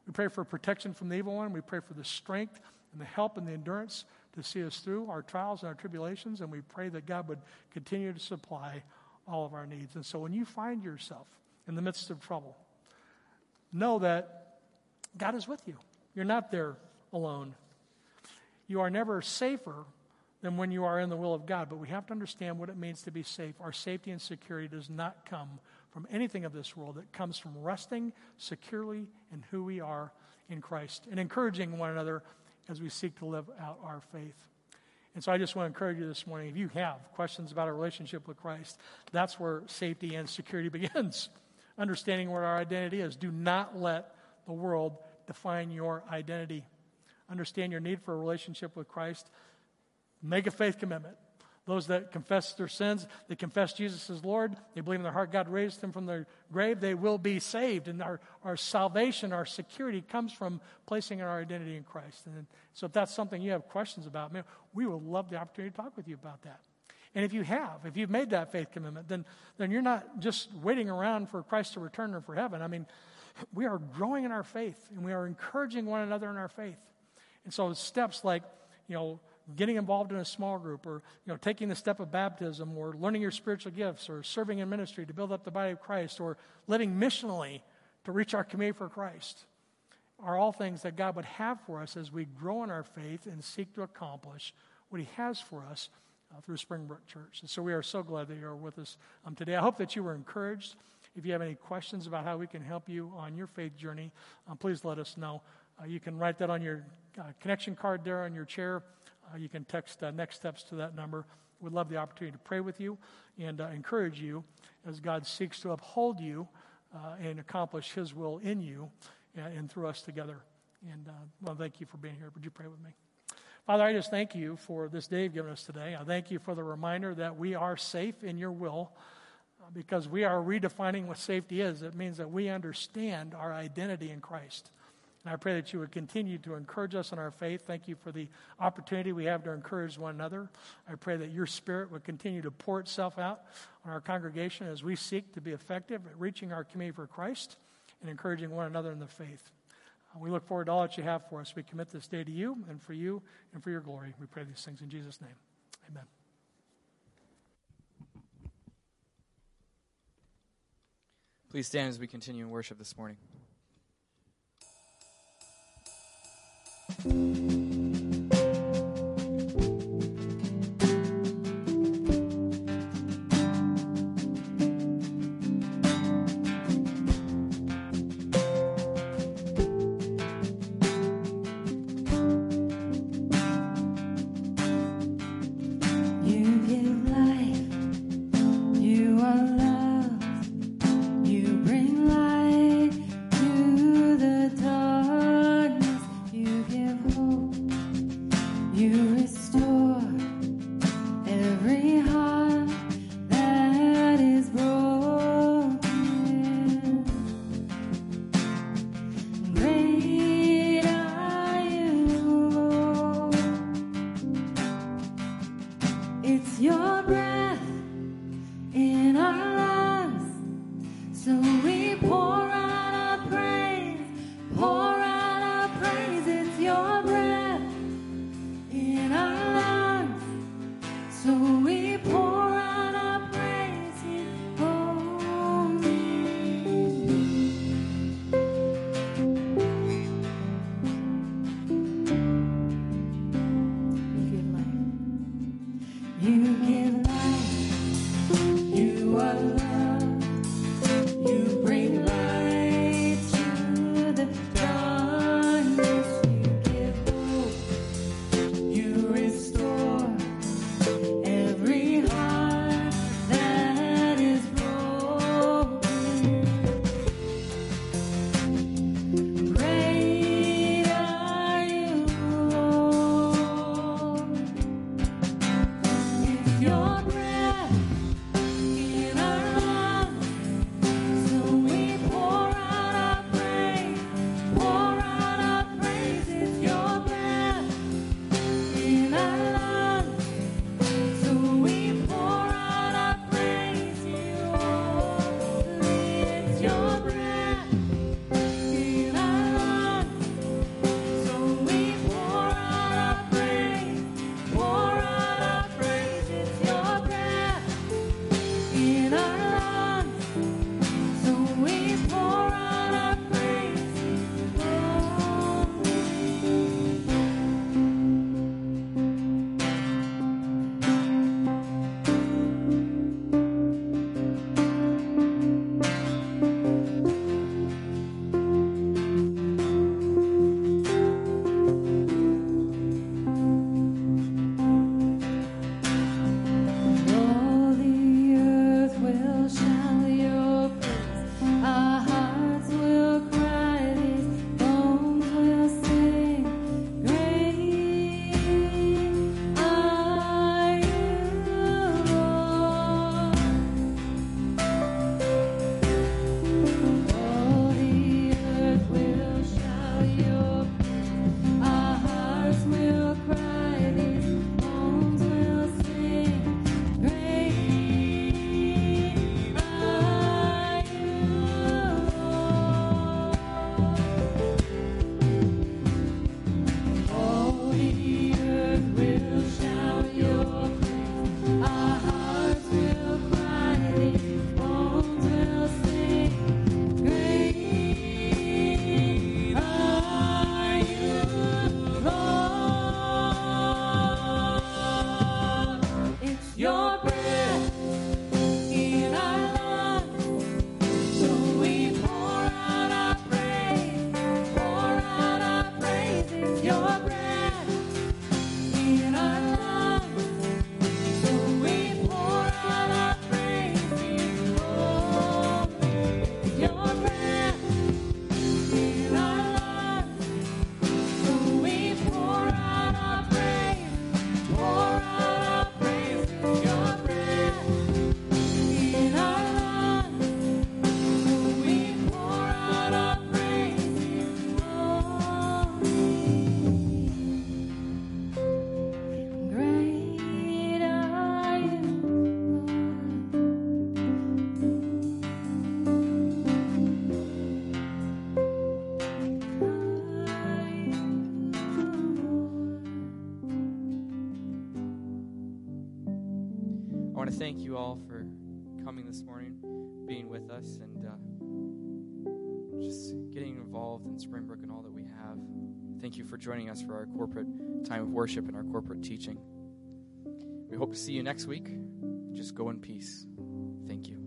We pray for protection from the evil one. We pray for the strength and the help and the endurance to see us through our trials and our tribulations. And we pray that God would continue to supply all of our needs. And so, when you find yourself in the midst of trouble, know that God is with you. You're not there alone. You are never safer than when you are in the will of God, but we have to understand what it means to be safe. Our safety and security does not come from anything of this world, it comes from resting securely in who we are in Christ and encouraging one another as we seek to live out our faith. And so I just want to encourage you this morning if you have questions about our relationship with Christ, that's where safety and security begins understanding what our identity is. Do not let the world define your identity. Understand your need for a relationship with Christ. Make a faith commitment. Those that confess their sins, they confess Jesus as Lord, they believe in their heart God raised them from their grave, they will be saved. And our, our salvation, our security comes from placing our identity in Christ. And so if that's something you have questions about, man, we would love the opportunity to talk with you about that. And if you have, if you've made that faith commitment, then, then you're not just waiting around for Christ to return or for heaven. I mean, we are growing in our faith and we are encouraging one another in our faith. And so steps like, you know, getting involved in a small group or, you know, taking the step of baptism or learning your spiritual gifts or serving in ministry to build up the body of Christ or living missionally to reach our community for Christ are all things that God would have for us as we grow in our faith and seek to accomplish what He has for us uh, through Springbrook Church. And so we are so glad that you are with us um, today. I hope that you were encouraged. If you have any questions about how we can help you on your faith journey, um, please let us know. Uh, you can write that on your uh, connection card there on your chair. Uh, you can text uh, next steps to that number. We'd love the opportunity to pray with you and uh, encourage you as God seeks to uphold you and accomplish His will in you and through us together. And well, thank you for being here. Would you pray with me? Father, I just thank you for this day you've given us today. I thank you for the reminder that we are safe in your will uh, because we are redefining what safety is. It means that we understand our identity in Christ. And I pray that you would continue to encourage us in our faith. Thank you for the opportunity we have to encourage one another. I pray that your spirit would continue to pour itself out on our congregation as we seek to be effective at reaching our community for Christ and encouraging one another in the faith. Uh, we look forward to all that you have for us. We commit this day to you and for you and for your glory. We pray these things in Jesus' name. Amen. Please stand as we continue in worship this morning. Hope. Us, and uh, just getting involved in Springbrook and all that we have. Thank you for joining us for our corporate time of worship and our corporate teaching. We hope to see you next week. Just go in peace. Thank you.